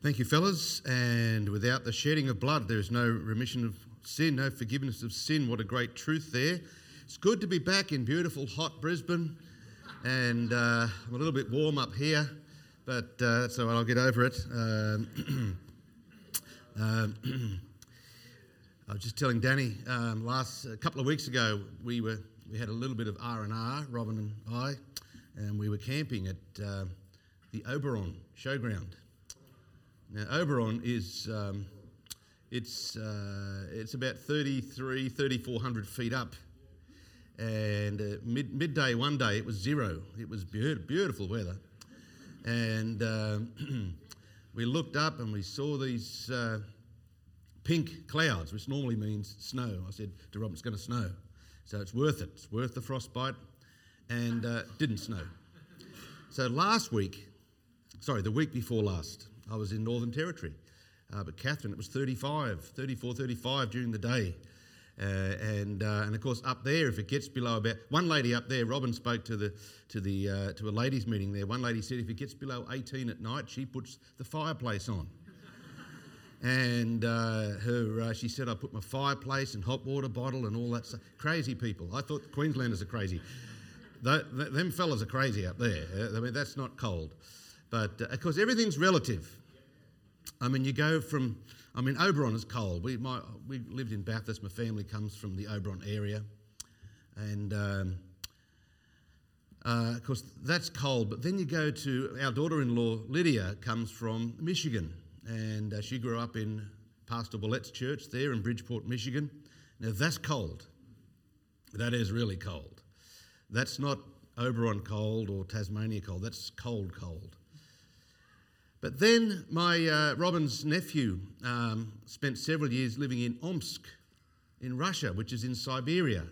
Thank you, fellas. And without the shedding of blood, there is no remission of sin, no forgiveness of sin. What a great truth there. It's good to be back in beautiful, hot Brisbane. And uh, I'm a little bit warm up here, but uh, I'll get over it. Um, um, I was just telling Danny um, last a couple of weeks ago we were we had a little bit of R and R, Robin and I, and we were camping at uh, the Oberon Showground now, Oberon is um, it's uh, it's about 33, 3400 feet up, and uh, mid, midday one day it was zero. It was be- beautiful weather, and um, we looked up and we saw these uh, pink clouds, which normally means snow. I said to Rob, "It's going to snow, so it's worth it. It's worth the frostbite," and uh, didn't snow. So last week, sorry, the week before last I was in Northern Territory. Uh, but Katherine, it was 35, 34, 35 during the day. Uh, and, uh, and of course, up there, if it gets below about one lady up there, Robin spoke to the to the uh, to a ladies' meeting there. One lady said if it gets below 18 at night, she puts the fireplace on. and uh, her, uh, she said, I put my fireplace and hot water bottle and all that stuff. Crazy people. I thought Queenslanders are crazy. They, them fellas are crazy up there. I mean, that's not cold. But of course, everything's relative. I mean, you go from, I mean, Oberon is cold. We, my, we lived in Bathurst. My family comes from the Oberon area. And um, uh, of course, that's cold. But then you go to our daughter in law, Lydia, comes from Michigan. And uh, she grew up in Pastor Willette's church there in Bridgeport, Michigan. Now, that's cold. That is really cold. That's not Oberon cold or Tasmania cold. That's cold, cold. But then my uh, Robin's nephew um, spent several years living in Omsk in Russia, which is in Siberia.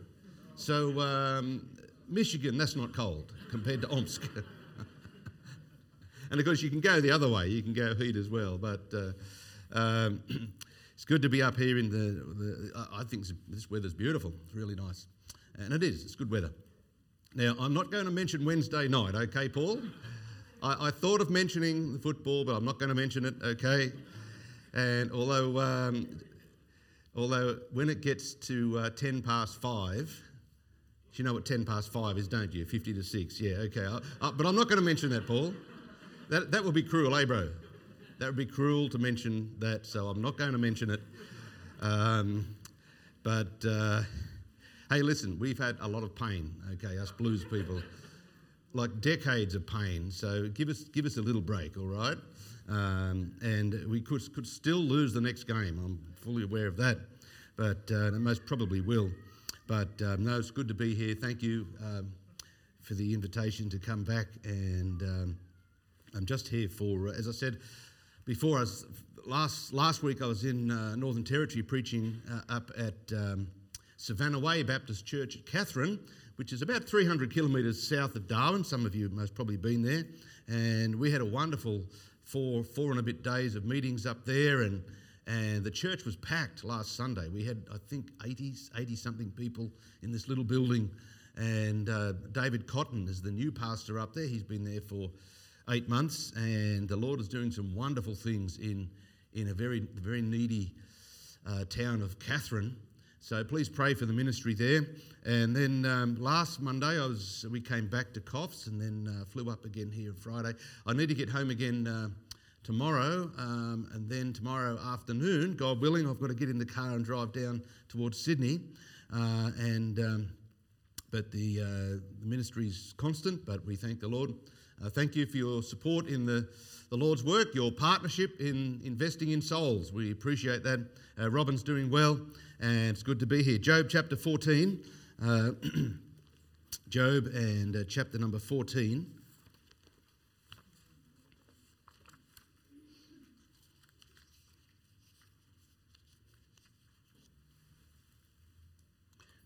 So um, Michigan, that's not cold compared to Omsk. and of course, you can go the other way. You can go heat as well. But uh, um, it's good to be up here in the. the I think this weather's beautiful. It's really nice, and it is. It's good weather. Now, I'm not going to mention Wednesday night, okay, Paul? I, I, thought of mentioning the football, but I'm not going to mention it, okay? And although, um, although when it gets to uh, 10 past 5, you know what 10 past 5 is, don't you? 50 to 6, yeah, okay. I, I, but I'm not going to mention that, Paul. That, that would be cruel, eh, bro? That would be cruel to mention that, so I'm not going to mention it. Um, but uh, hey, listen, we've had a lot of pain, okay, us blues people like decades of pain. So give us, give us a little break, all right? Um, and we could, could still lose the next game. I'm fully aware of that, but uh, most probably will. But um, no, it's good to be here. Thank you um, for the invitation to come back. And um, I'm just here for, as I said before, I was, last, last week I was in uh, Northern Territory preaching uh, up at um, Savannah Way Baptist Church at Katherine which is about 300 kilometres south of Darwin. Some of you most probably been there. And we had a wonderful four, four and a bit days of meetings up there, and, and the church was packed last Sunday. We had, I think, 80, 80 something people in this little building. And uh, David Cotton is the new pastor up there. He's been there for eight months, and the Lord is doing some wonderful things in, in a very, very needy uh, town of Katherine. So please pray for the ministry there. And then um, last Monday, I was we came back to Coffs and then uh, flew up again here Friday. I need to get home again uh, tomorrow, um, and then tomorrow afternoon, God willing, I've got to get in the car and drive down towards Sydney. Uh, and um, but the, uh, the ministry is constant, but we thank the Lord. Uh, thank you for your support in the, the Lord's work, your partnership in investing in souls. We appreciate that. Uh, Robin's doing well, and it's good to be here. Job chapter 14. Uh, Job and uh, chapter number 14.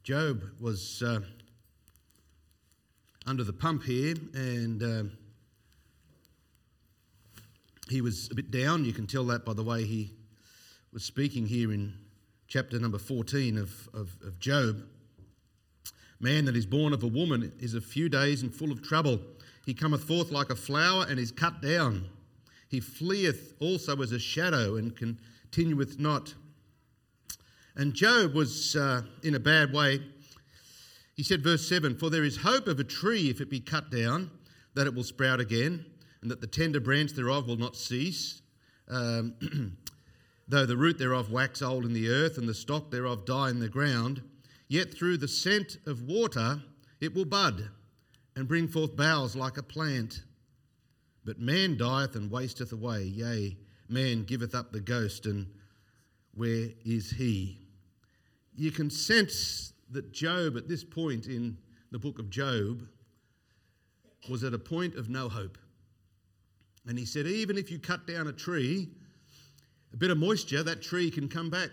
Job was uh, under the pump here and uh, he was a bit down. You can tell that by the way he was speaking here in chapter number 14 of, of, of Job. Man that is born of a woman is a few days and full of trouble. He cometh forth like a flower and is cut down. He fleeth also as a shadow and continueth not. And Job was uh, in a bad way. He said, verse 7 For there is hope of a tree if it be cut down, that it will sprout again, and that the tender branch thereof will not cease. Um, though the root thereof wax old in the earth, and the stock thereof die in the ground, yet through the scent of water it will bud and bring forth boughs like a plant. But man dieth and wasteth away, yea, man giveth up the ghost, and where is he? You can sense that Job, at this point in the book of Job, was at a point of no hope. And he said, Even if you cut down a tree, a bit of moisture, that tree can come back.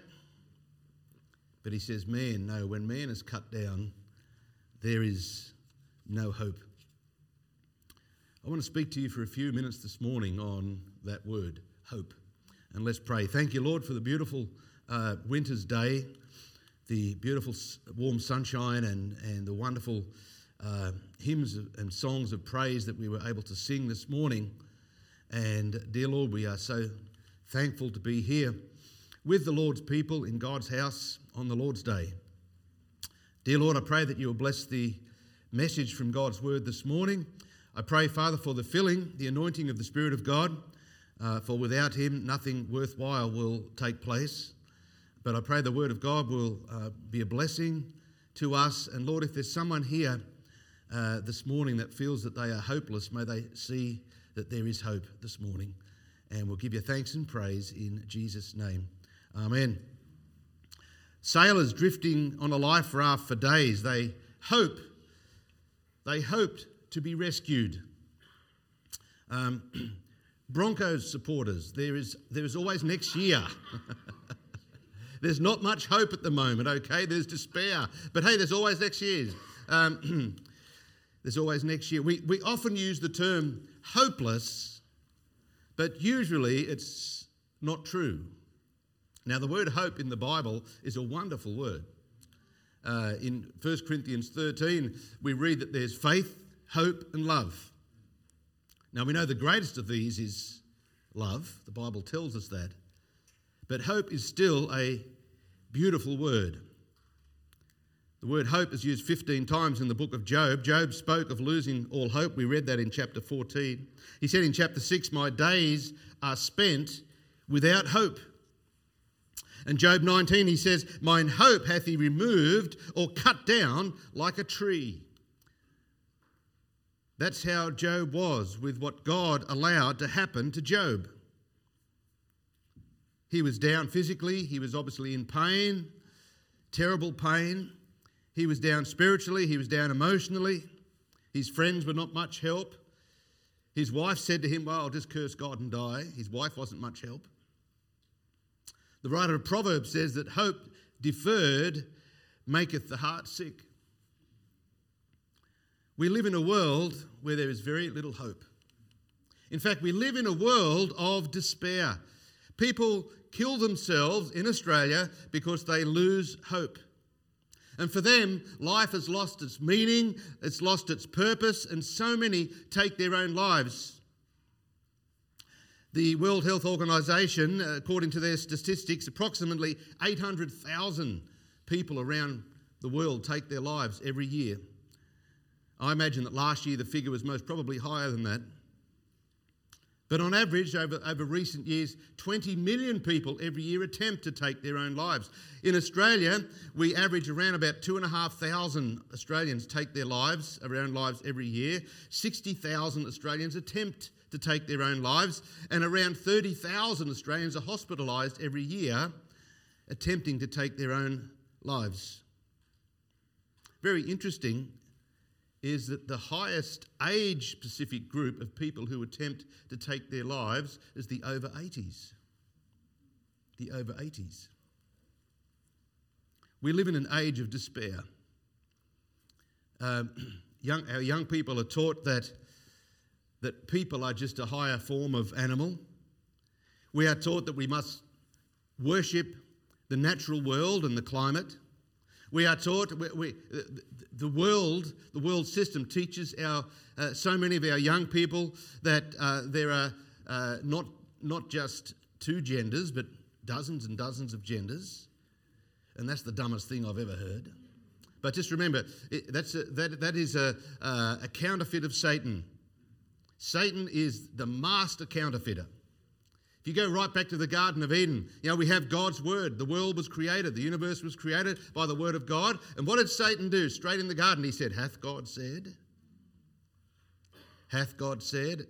But he says, Man, no, when man is cut down, there is no hope. I want to speak to you for a few minutes this morning on that word, hope. And let's pray. Thank you, Lord, for the beautiful uh, winter's day, the beautiful warm sunshine, and, and the wonderful uh, hymns and songs of praise that we were able to sing this morning. And dear Lord, we are so thankful to be here with the Lord's people in God's house on the Lord's day. Dear Lord, I pray that you will bless the message from God's word this morning. I pray, Father, for the filling, the anointing of the Spirit of God, uh, for without Him, nothing worthwhile will take place. But I pray the Word of God will uh, be a blessing to us. And Lord, if there's someone here uh, this morning that feels that they are hopeless, may they see that there is hope this morning. And we'll give you thanks and praise in Jesus' name. Amen. Sailors drifting on a life raft for days, they hope, they hoped to be rescued. Um, Broncos supporters, there is, there is always next year. there's not much hope at the moment, okay? There's despair. But hey, there's always next year. Um, there's always next year. We, we often use the term hopeless, but usually it's not true. Now, the word hope in the Bible is a wonderful word. Uh, in 1 Corinthians 13, we read that there's faith, hope, and love. Now, we know the greatest of these is love. The Bible tells us that. But hope is still a beautiful word. The word hope is used 15 times in the book of Job. Job spoke of losing all hope. We read that in chapter 14. He said in chapter 6, My days are spent without hope. And Job 19, he says, Mine hope hath he removed or cut down like a tree. That's how Job was with what God allowed to happen to Job. He was down physically, he was obviously in pain, terrible pain. He was down spiritually, he was down emotionally. His friends were not much help. His wife said to him, Well, I'll just curse God and die. His wife wasn't much help. The writer of Proverbs says that hope deferred maketh the heart sick. We live in a world where there is very little hope. In fact, we live in a world of despair. People kill themselves in Australia because they lose hope. And for them, life has lost its meaning, it's lost its purpose, and so many take their own lives. The World Health Organization, according to their statistics, approximately 800,000 people around the world take their lives every year. I imagine that last year the figure was most probably higher than that. But on average, over, over recent years, 20 million people every year attempt to take their own lives. In Australia, we average around about 2,500 Australians take their lives, own lives every year. 60,000 Australians attempt to take their own lives, and around 30,000 Australians are hospitalised every year attempting to take their own lives. Very interesting is that the highest age specific group of people who attempt to take their lives is the over 80s. The over 80s. We live in an age of despair. Um, young, our young people are taught that, that people are just a higher form of animal. We are taught that we must worship the natural world and the climate. We are taught, we, we, the world, the world system teaches our, uh, so many of our young people that uh, there are uh, not, not just two genders, but dozens and dozens of genders. And that's the dumbest thing I've ever heard. But just remember, it, that's a, that, that is a, uh, a counterfeit of Satan. Satan is the master counterfeiter. You go right back to the Garden of Eden, you know, we have God's word. The world was created, the universe was created by the word of God. And what did Satan do? Straight in the garden, he said, Hath God said? Hath God said?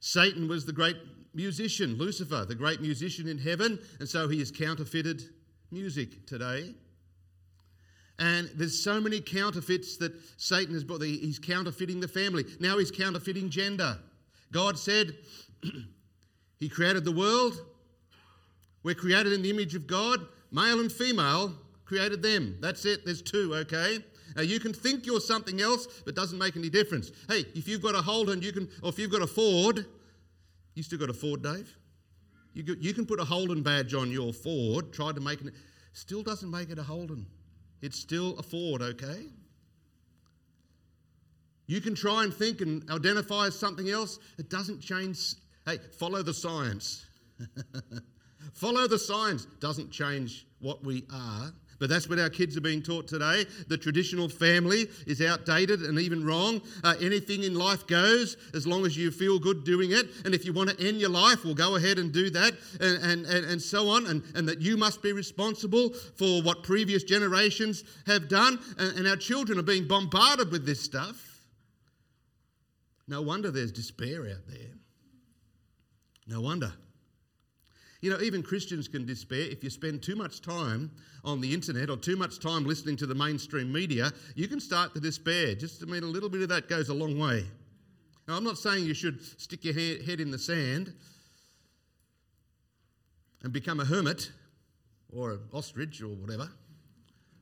Satan was the great musician, Lucifer, the great musician in heaven, and so he has counterfeited music today. And there's so many counterfeits that Satan has brought. He's counterfeiting the family. Now he's counterfeiting gender. God said he created the world. We're created in the image of God. Male and female created them. That's it. There's two, okay? Now you can think you're something else, but doesn't make any difference. Hey, if you've got a Holden, you can, or if you've got a Ford, you still got a Ford, Dave? You, you can put a Holden badge on your Ford. Try to make it, still doesn't make it a Holden. It's still a Ford, okay? You can try and think and identify as something else. It doesn't change. Hey, follow the science. follow the science. Doesn't change what we are. But that's what our kids are being taught today. The traditional family is outdated and even wrong. Uh, anything in life goes as long as you feel good doing it. And if you want to end your life, well, go ahead and do that, and, and, and, and so on. And, and that you must be responsible for what previous generations have done. And, and our children are being bombarded with this stuff. No wonder there's despair out there. No wonder. You know, even Christians can despair if you spend too much time on the internet or too much time listening to the mainstream media. You can start to despair. Just, I mean, a little bit of that goes a long way. Now, I'm not saying you should stick your head in the sand and become a hermit or an ostrich or whatever.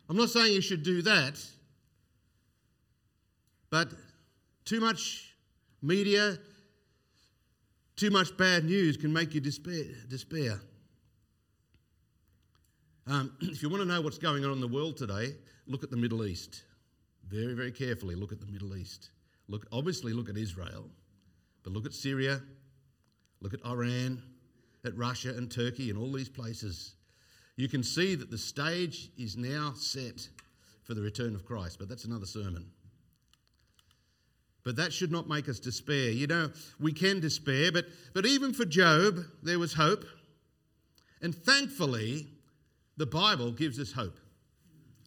I'm not saying you should do that. But too much media, too much bad news can make you despair. despair. Um, if you want to know what's going on in the world today, look at the Middle East. Very, very carefully look at the Middle East. Look, obviously, look at Israel, but look at Syria, look at Iran, at Russia and Turkey and all these places. You can see that the stage is now set for the return of Christ, but that's another sermon. But that should not make us despair. You know, we can despair, but, but even for Job, there was hope. And thankfully, the Bible gives us hope.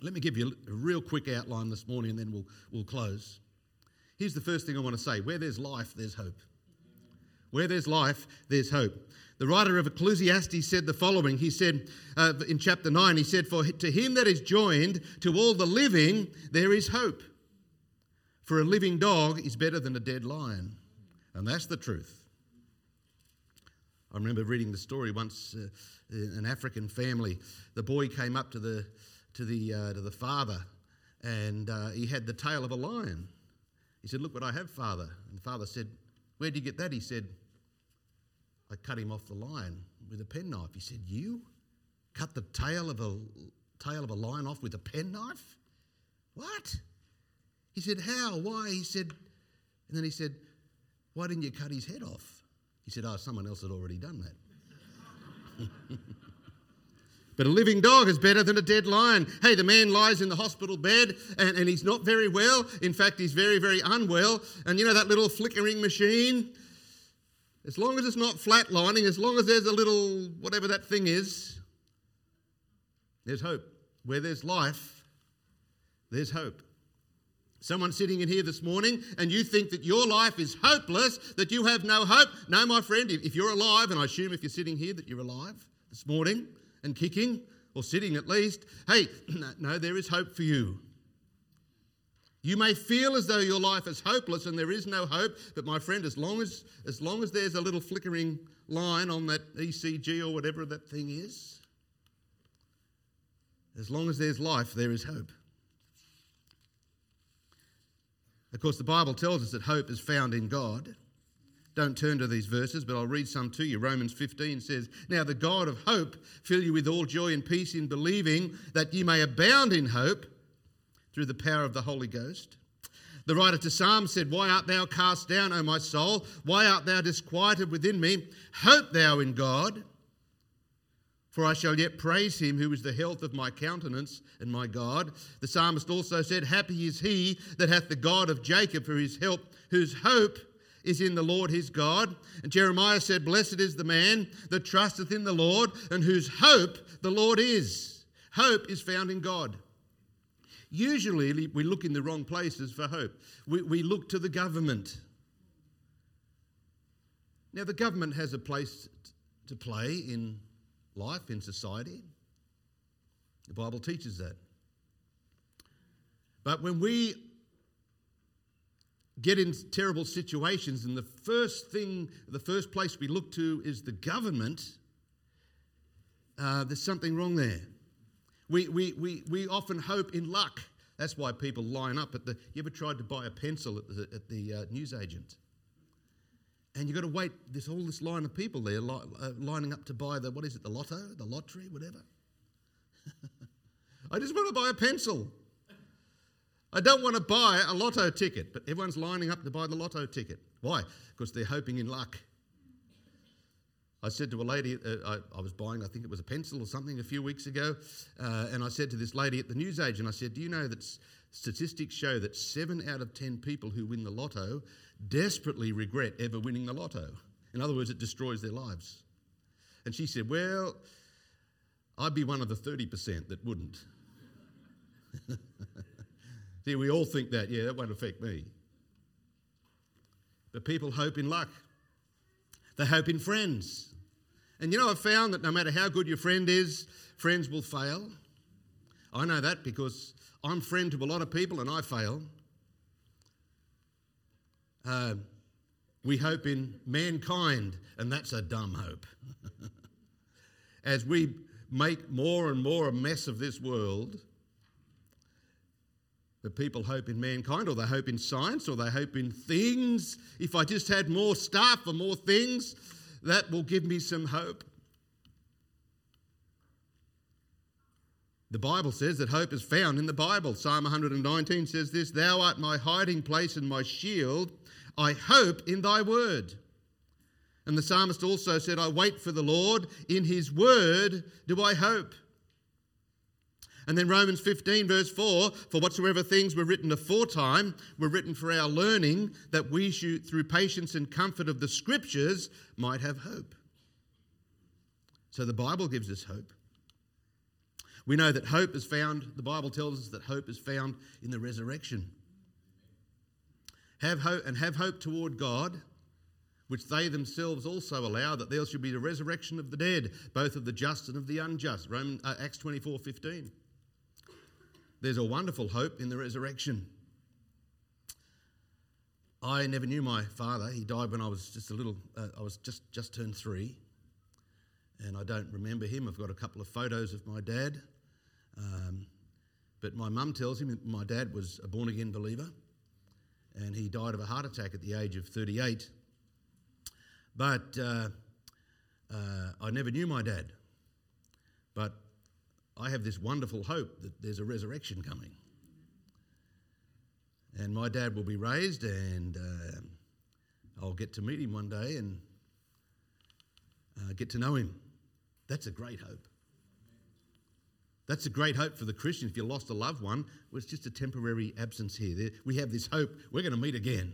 Let me give you a real quick outline this morning and then we'll, we'll close. Here's the first thing I want to say where there's life, there's hope. Where there's life, there's hope. The writer of Ecclesiastes said the following. He said uh, in chapter 9, he said, For to him that is joined to all the living, there is hope. For a living dog is better than a dead lion. And that's the truth. I remember reading the story once, uh, an African family. The boy came up to the, to the, uh, to the father and uh, he had the tail of a lion. He said, Look what I have, father. And the father said, Where'd you get that? He said, I cut him off the lion with a penknife. He said, You cut the tail of a tail of a lion off with a penknife? What? He said, How? Why? He said, and then he said, Why didn't you cut his head off? He said, Oh, someone else had already done that. but a living dog is better than a dead lion. Hey, the man lies in the hospital bed and, and he's not very well. In fact, he's very, very unwell. And you know that little flickering machine? As long as it's not flatlining, as long as there's a little whatever that thing is, there's hope. Where there's life, there's hope. Someone sitting in here this morning and you think that your life is hopeless, that you have no hope. No, my friend, if you're alive, and I assume if you're sitting here that you're alive this morning and kicking, or sitting at least, hey, no, there is hope for you. You may feel as though your life is hopeless and there is no hope, but my friend, as long as, as long as there's a little flickering line on that ECG or whatever that thing is, as long as there's life, there is hope. Of course, the Bible tells us that hope is found in God. Don't turn to these verses, but I'll read some to you. Romans 15 says, Now the God of hope fill you with all joy and peace in believing that you may abound in hope through the power of the Holy Ghost. The writer to Psalms said, Why art thou cast down, O my soul? Why art thou disquieted within me? Hope thou in God, for I shall yet praise him who is the health of my countenance and my God. The psalmist also said, Happy is he that hath the God of Jacob for his help, whose hope is in the Lord his God. And Jeremiah said, Blessed is the man that trusteth in the Lord and whose hope the Lord is. Hope is found in God. Usually, we look in the wrong places for hope. We, we look to the government. Now, the government has a place to play in life, in society. The Bible teaches that. But when we get in terrible situations, and the first thing, the first place we look to is the government, uh, there's something wrong there. We, we, we, we often hope in luck. That's why people line up at the. You ever tried to buy a pencil at the, at the uh, newsagent? And you've got to wait, there's all this line of people there uh, lining up to buy the, what is it, the lotto, the lottery, whatever. I just want to buy a pencil. I don't want to buy a lotto ticket, but everyone's lining up to buy the lotto ticket. Why? Because they're hoping in luck. I said to a lady, uh, I, I, was buying, I think it was a pencil or something a few weeks ago, uh, and I said to this lady at the newsagent, I said, Do you know that statistics show that seven out of ten people who win the lotto desperately regret ever winning the lotto? In other words, it destroys their lives. And she said, Well, I'd be one of the 30% that wouldn't. See, we all think that, yeah, that won't affect me. But people hope in luck. They hope in friends. And you know, I've found that no matter how good your friend is, friends will fail. I know that because I'm friend to a lot of people and I fail. Uh, we hope in mankind, and that's a dumb hope. As we make more and more a mess of this world, the people hope in mankind, or they hope in science, or they hope in things. If I just had more stuff or more things, that will give me some hope. The Bible says that hope is found in the Bible. Psalm 119 says this Thou art my hiding place and my shield. I hope in thy word. And the psalmist also said, I wait for the Lord. In his word do I hope. And then Romans 15, verse 4 For whatsoever things were written aforetime were written for our learning, that we should, through patience and comfort of the scriptures, might have hope. So the Bible gives us hope. We know that hope is found, the Bible tells us that hope is found in the resurrection. Have hope and have hope toward God, which they themselves also allow, that there should be the resurrection of the dead, both of the just and of the unjust. Roman, uh, Acts 24 15. There's a wonderful hope in the resurrection. I never knew my father. He died when I was just a little, uh, I was just, just turned three. And I don't remember him. I've got a couple of photos of my dad. Um, but my mum tells him my dad was a born again believer and he died of a heart attack at the age of 38. But uh, uh, I never knew my dad. But I have this wonderful hope that there's a resurrection coming. And my dad will be raised, and uh, I'll get to meet him one day and uh, get to know him. That's a great hope. That's a great hope for the Christian. If you lost a loved one, well, it's just a temporary absence here. We have this hope we're going to meet again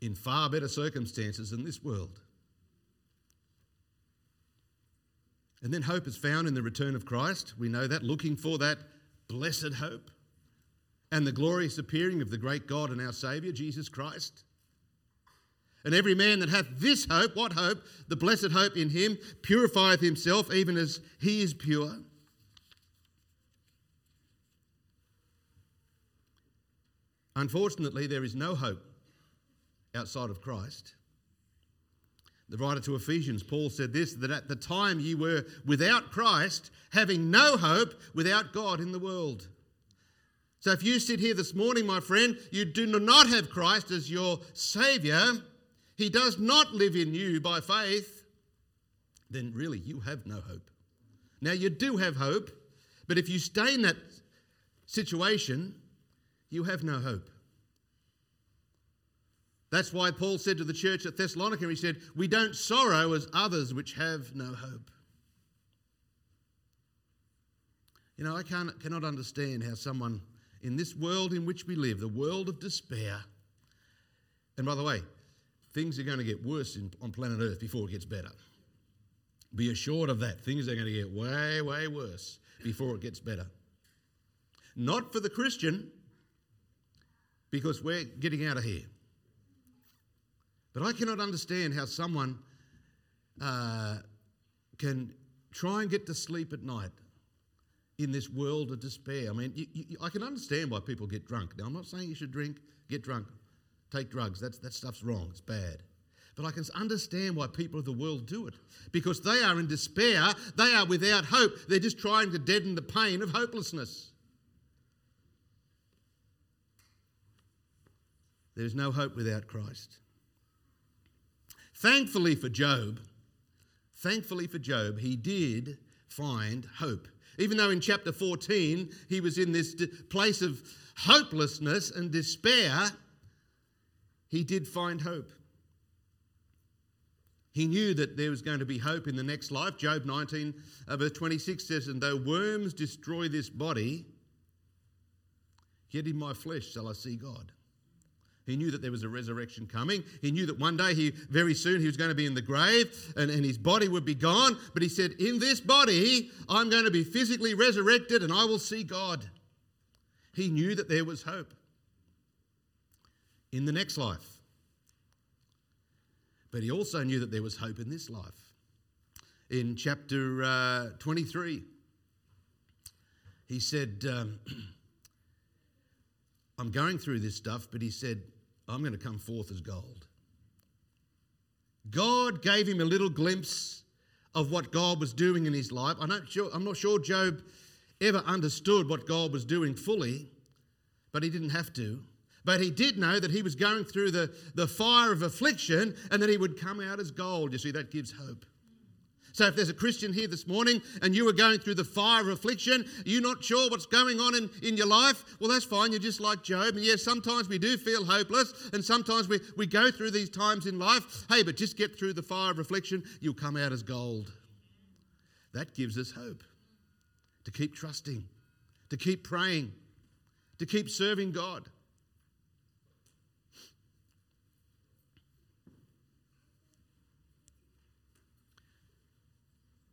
in far better circumstances than this world. And then hope is found in the return of Christ. We know that, looking for that blessed hope and the glorious appearing of the great God and our Saviour, Jesus Christ. And every man that hath this hope, what hope? The blessed hope in him, purifieth himself even as he is pure. Unfortunately, there is no hope outside of Christ. The writer to Ephesians, Paul said this that at the time ye were without Christ, having no hope without God in the world. So if you sit here this morning, my friend, you do not have Christ as your Saviour, He does not live in you by faith, then really you have no hope. Now you do have hope, but if you stay in that situation, you have no hope. That's why Paul said to the church at Thessalonica, he said, We don't sorrow as others which have no hope. You know, I can't, cannot understand how someone in this world in which we live, the world of despair, and by the way, things are going to get worse in, on planet Earth before it gets better. Be assured of that. Things are going to get way, way worse before it gets better. Not for the Christian, because we're getting out of here. But I cannot understand how someone uh, can try and get to sleep at night in this world of despair. I mean, you, you, I can understand why people get drunk. Now, I'm not saying you should drink, get drunk, take drugs. That's, that stuff's wrong, it's bad. But I can understand why people of the world do it. Because they are in despair, they are without hope. They're just trying to deaden the pain of hopelessness. There's no hope without Christ. Thankfully for Job, thankfully for Job, he did find hope. Even though in chapter 14 he was in this place of hopelessness and despair, he did find hope. He knew that there was going to be hope in the next life. Job 19, uh, verse 26 says, And though worms destroy this body, yet in my flesh shall I see God. He knew that there was a resurrection coming. He knew that one day, he very soon, he was going to be in the grave and, and his body would be gone. But he said, In this body, I'm going to be physically resurrected and I will see God. He knew that there was hope in the next life. But he also knew that there was hope in this life. In chapter uh, 23, he said, um, I'm going through this stuff, but he said, I'm going to come forth as gold. God gave him a little glimpse of what God was doing in his life. I'm not sure, I'm not sure Job ever understood what God was doing fully, but he didn't have to. But he did know that he was going through the, the fire of affliction and that he would come out as gold. You see, that gives hope. So if there's a Christian here this morning and you are going through the fire of affliction, you're not sure what's going on in, in your life, well, that's fine. You're just like Job. And yes, sometimes we do feel hopeless and sometimes we, we go through these times in life. Hey, but just get through the fire of affliction, you'll come out as gold. That gives us hope to keep trusting, to keep praying, to keep serving God.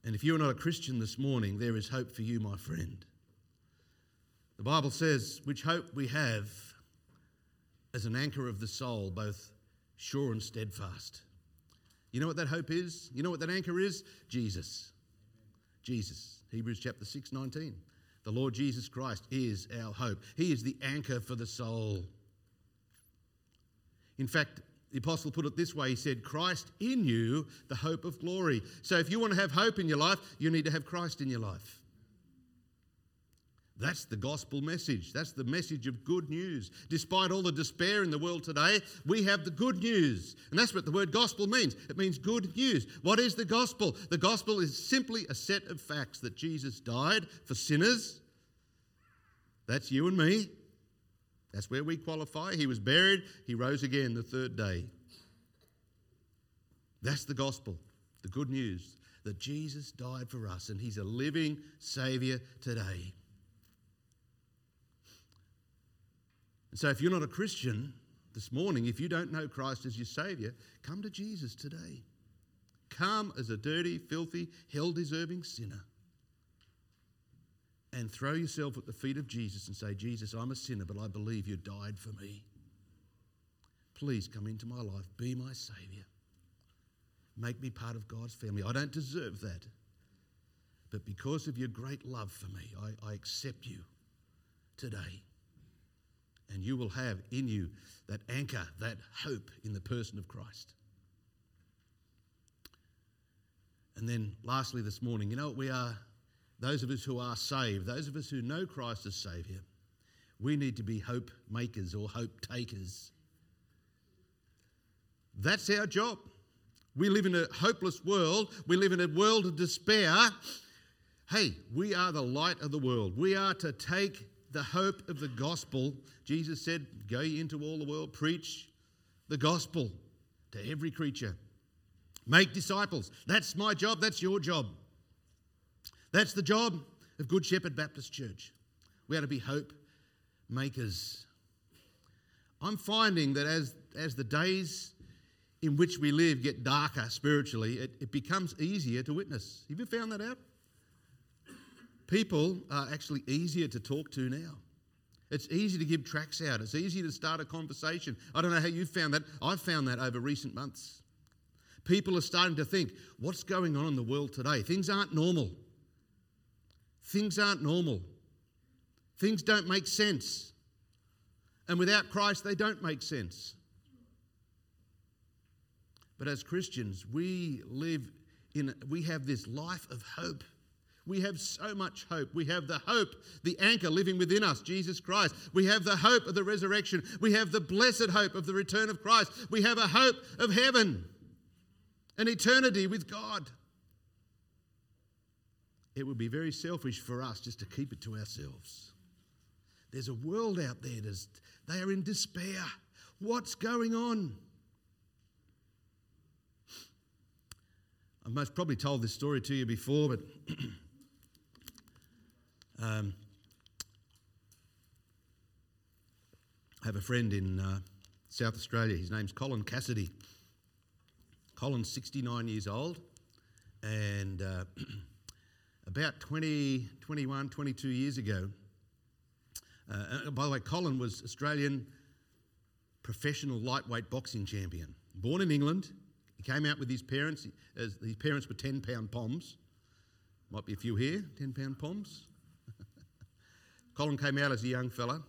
And if you're not a Christian this morning, there is hope for you, my friend. The Bible says, which hope we have as an anchor of the soul, both sure and steadfast. You know what that hope is? You know what that anchor is? Jesus. Jesus. Hebrews chapter 6, 19. The Lord Jesus Christ is our hope. He is the anchor for the soul. In fact, the apostle put it this way he said, Christ in you, the hope of glory. So if you want to have hope in your life, you need to have Christ in your life. That's the gospel message. That's the message of good news. Despite all the despair in the world today, we have the good news. And that's what the word gospel means. It means good news. What is the gospel? The gospel is simply a set of facts that Jesus died for sinners. That's you and me. That's where we qualify. He was buried, he rose again the third day. That's the gospel, the good news that Jesus died for us and he's a living Saviour today. And so, if you're not a Christian this morning, if you don't know Christ as your Saviour, come to Jesus today. Come as a dirty, filthy, hell deserving sinner and throw yourself at the feet of Jesus and say, Jesus, I'm a sinner, but I believe you died for me. Please come into my life, be my Saviour. Make me part of God's family. I don't deserve that. But because of your great love for me, I, I accept you today. And you will have in you that anchor, that hope in the person of Christ. And then, lastly, this morning, you know what we are? Those of us who are saved, those of us who know Christ as Saviour, we need to be hope makers or hope takers. That's our job. We live in a hopeless world, we live in a world of despair. Hey, we are the light of the world. We are to take the hope of the gospel. Jesus said, Go into all the world, preach the gospel to every creature. Make disciples. That's my job, that's your job. That's the job of Good Shepherd Baptist Church. We are to be hope makers. I'm finding that as, as the days in which we live get darker spiritually, it, it becomes easier to witness. Have you found that out? People are actually easier to talk to now. It's easy to give tracks out. It's easy to start a conversation. I don't know how you found that. I've found that over recent months. People are starting to think, what's going on in the world today? Things aren't normal. Things aren't normal. Things don't make sense. And without Christ, they don't make sense. But as Christians, we live in, we have this life of hope. We have so much hope. We have the hope, the anchor living within us, Jesus Christ. We have the hope of the resurrection. We have the blessed hope of the return of Christ. We have a hope of heaven, an eternity with God. It would be very selfish for us just to keep it to ourselves. There's a world out there, that is, they are in despair. What's going on? I've most probably told this story to you before, but um, I have a friend in uh, South Australia. His name's Colin Cassidy. Colin's 69 years old, and uh, about 20, 21, 22 years ago, uh, uh, by the way, Colin was Australian professional lightweight boxing champion. Born in England, he came out with his parents. As his parents were 10 pound poms. Might be a few here, 10 pound poms. Colin came out as a young fella,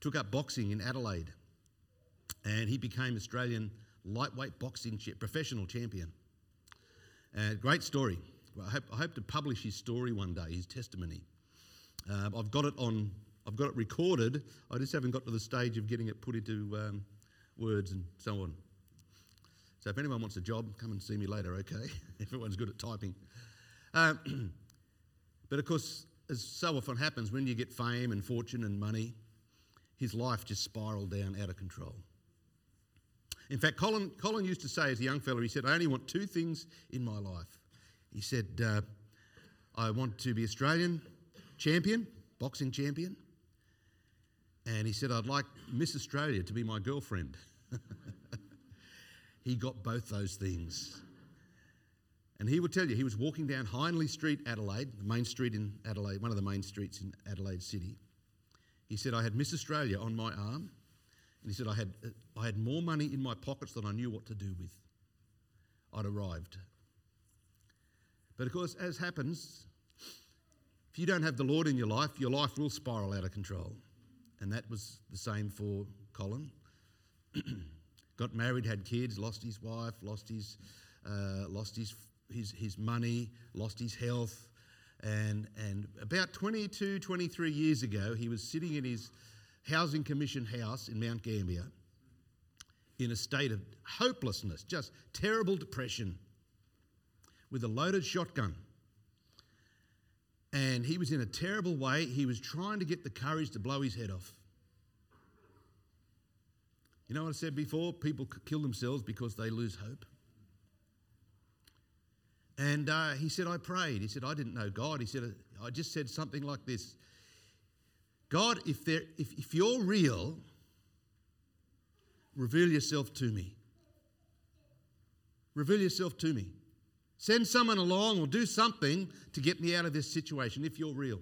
took up boxing in Adelaide, and he became Australian lightweight boxing professional champion. Uh, great story. I hope, I hope, to publish his story one day, his testimony. Uh, I've got it on, I've got it recorded. I just haven't got to the stage of getting it put into um, words and so on. So if anyone wants a job, come and see me later, okay? Everyone's good at typing. Um, but of course, as so often happens, when you get fame and fortune and money, his life just spiraled down out of control. In fact, Colin, Colin used to say as a young fellow, he said, I only want two things in my life. He said, uh, I want to be Australian champion, boxing champion. And he said, I'd like Miss Australia to be my girlfriend. he got both those things. And he would tell you, he was walking down Hindley Street, Adelaide, the main street in Adelaide, one of the main streets in Adelaide City. He said, I had Miss Australia on my arm, and he said, I had, I had more money in my pockets than I knew what to do with. I'd arrived. But of course, as happens, if you don't have the Lord in your life, your life will spiral out of control. And that was the same for Colin. got married, had kids, lost his wife, lost his, uh, lost his, his, his money, lost his health. And, and about 22, 23 years ago, he was sitting in his Housing Commission house in Mount Gambier in a state of hopelessness, just terrible depression, with a loaded shotgun. And he was in a terrible way. He was trying to get the courage to blow his head off. You know what I said before? People kill themselves because they lose hope. And uh, he said, I prayed. He said, I didn't know God. He said, I just said something like this God, if, there, if, if you're real, reveal yourself to me. Reveal yourself to me. Send someone along or do something to get me out of this situation if you're real.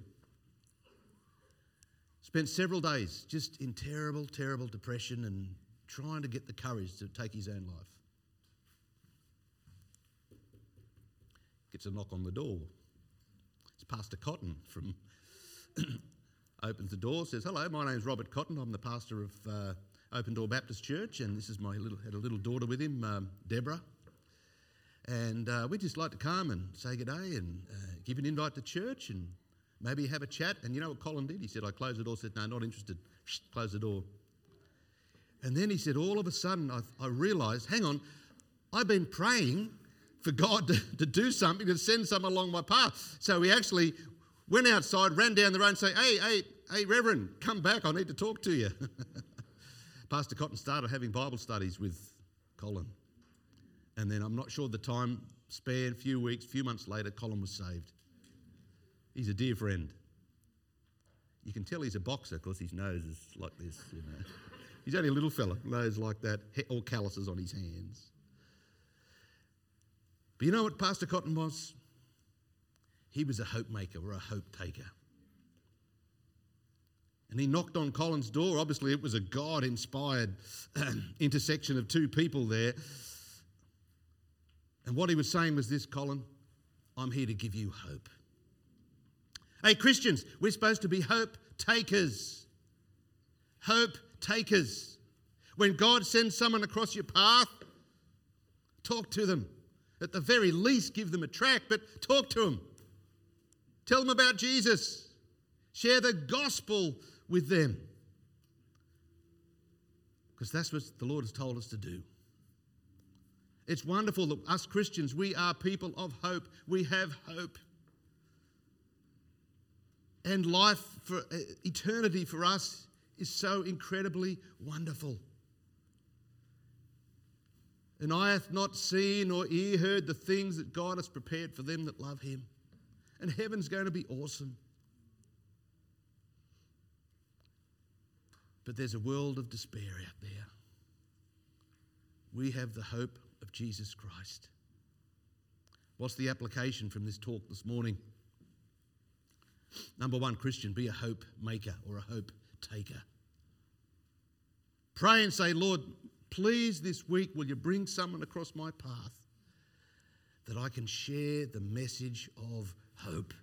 Spent several days just in terrible, terrible depression and trying to get the courage to take his own life. Gets a knock on the door. It's Pastor Cotton from. opens the door, says, "Hello, my name's Robert Cotton. I'm the pastor of uh, Open Door Baptist Church, and this is my little had a little daughter with him, um, Deborah. And uh, we'd just like to come and say good day and uh, give an invite to church and maybe have a chat. And you know what Colin did? He said, I closed the door, said, No, not interested. Shh, close the door. And then he said, all of a sudden, I, I realized, hang on, I've been praying for God to, to do something, to send someone along my path. So we actually went outside, ran down the road and say, hey, hey, hey, Reverend, come back, I need to talk to you. Pastor Cotton started having Bible studies with Colin. And then I'm not sure the time span, few weeks, few months later, Colin was saved. He's a dear friend. You can tell he's a boxer because his nose is like this, you know. He's only a little fella, nose like that, all calluses on his hands. But you know what Pastor Cotton was? He was a hope maker or a hope taker. And he knocked on Colin's door. Obviously, it was a God inspired intersection of two people there. And what he was saying was this Colin, I'm here to give you hope. Hey, Christians, we're supposed to be hope takers. Hope takers. When God sends someone across your path, talk to them. At the very least, give them a track, but talk to them. Tell them about Jesus. Share the gospel with them. Because that's what the Lord has told us to do. It's wonderful that us Christians, we are people of hope. We have hope. And life for uh, eternity for us is so incredibly wonderful. And eye hath not seen or ear heard the things that God has prepared for them that love him. And heaven's going to be awesome. But there's a world of despair out there. We have the hope of Jesus Christ. What's the application from this talk this morning? Number one, Christian, be a hope maker or a hope taker. Pray and say, Lord, please this week will you bring someone across my path that I can share the message of hope.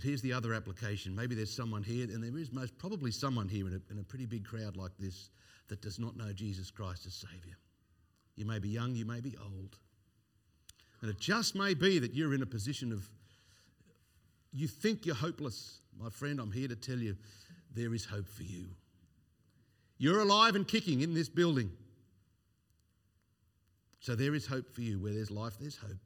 But here's the other application. Maybe there's someone here, and there is most probably someone here in a, in a pretty big crowd like this that does not know Jesus Christ as Saviour. You may be young, you may be old. And it just may be that you're in a position of, you think you're hopeless. My friend, I'm here to tell you there is hope for you. You're alive and kicking in this building. So there is hope for you. Where there's life, there's hope.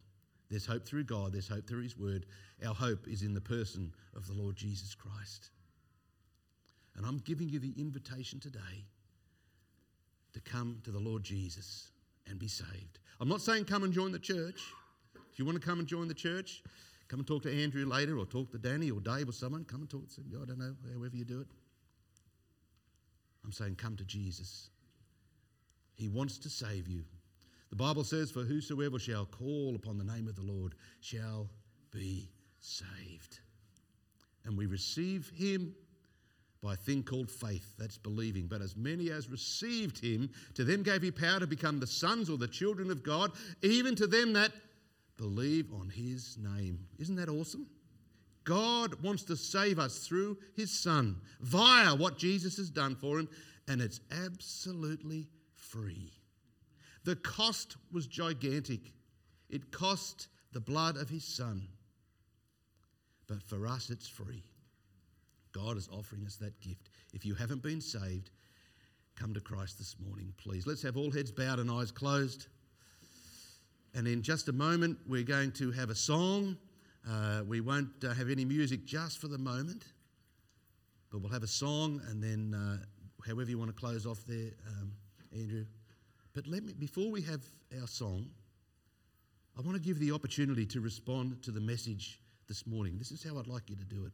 There's hope through God, there's hope through His Word. Our hope is in the person of the Lord Jesus Christ. And I'm giving you the invitation today to come to the Lord Jesus and be saved. I'm not saying come and join the church. If you want to come and join the church, come and talk to Andrew later or talk to Danny or Dave or someone. Come and talk to them. I don't know, however you do it. I'm saying come to Jesus. He wants to save you. The Bible says, For whosoever shall call upon the name of the Lord shall be saved. And we receive him by a thing called faith, that's believing. But as many as received him, to them gave he power to become the sons or the children of God, even to them that believe on his name. Isn't that awesome? God wants to save us through his son via what Jesus has done for him, and it's absolutely free. The cost was gigantic. It cost the blood of his son. But for us, it's free. God is offering us that gift. If you haven't been saved, come to Christ this morning, please. Let's have all heads bowed and eyes closed. And in just a moment, we're going to have a song. Uh, we won't uh, have any music just for the moment, but we'll have a song and then, uh, however you want to close off there, um, Andrew. But let me, before we have our song, I want to give the opportunity to respond to the message this morning. This is how I'd like you to do it.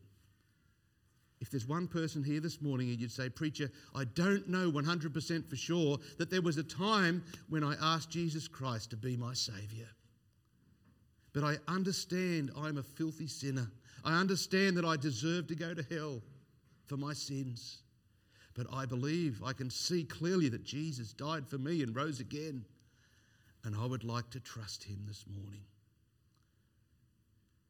If there's one person here this morning and you'd say, Preacher, I don't know 100% for sure that there was a time when I asked Jesus Christ to be my Saviour. But I understand I'm a filthy sinner. I understand that I deserve to go to hell for my sins. But I believe, I can see clearly that Jesus died for me and rose again. And I would like to trust him this morning.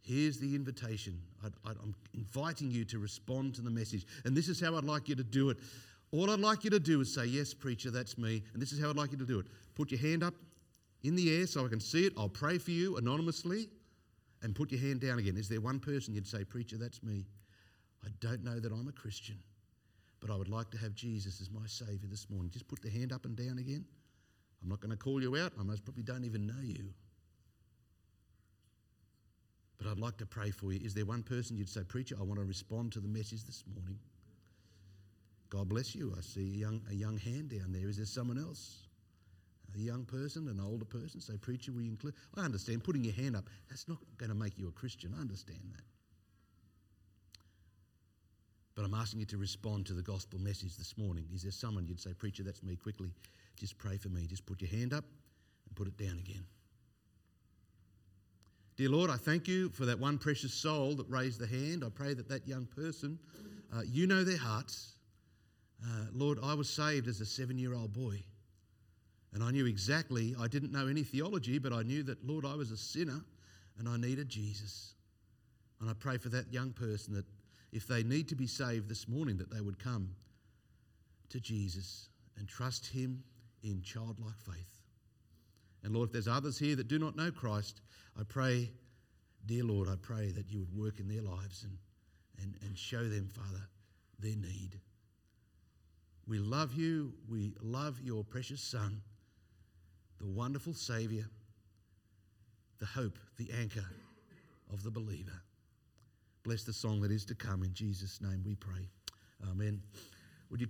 Here's the invitation. I, am inviting you to respond to the message. And this is how I'd like you to do it. All I'd like you to do is say, Yes, preacher, that's me. And this is how I'd like you to do it. Put your hand up in the air so I can see it. I'll pray for you anonymously. And put your hand down again. Is there one person you'd say, Preacher, that's me? I don't know that I'm a Christian. But I would like to have Jesus as my Saviour this morning. Just put the hand up and down again. I'm not going to call you out. I most probably don't even know you. But I'd like to pray for you. Is there one person you'd say, Preacher, I want to respond to the message this morning? God bless you. I see a young, a young hand down there. Is there someone else? A young person, an older person? Say, Preacher, we include. I understand putting your hand up, that's not going to make you a Christian. I understand that. But I'm asking you to respond to the gospel message this morning. Is there someone you'd say, Preacher, that's me quickly? Just pray for me. Just put your hand up and put it down again. Dear Lord, I thank you for that one precious soul that raised the hand. I pray that that young person, uh, you know their hearts. Uh, Lord, I was saved as a seven year old boy. And I knew exactly, I didn't know any theology, but I knew that, Lord, I was a sinner and I needed Jesus. And I pray for that young person that if they need to be saved this morning, that they would come to Jesus and trust Him in childlike faith. And Lord, if there's others here that do not know Christ, I pray, dear Lord, I pray that you would work in their lives and, and, and show them, Father, their need. We love you. We love your precious Son, the wonderful Saviour, the hope, the anchor of the believer. Bless the song that is to come. In Jesus' name we pray. Amen. Would you come?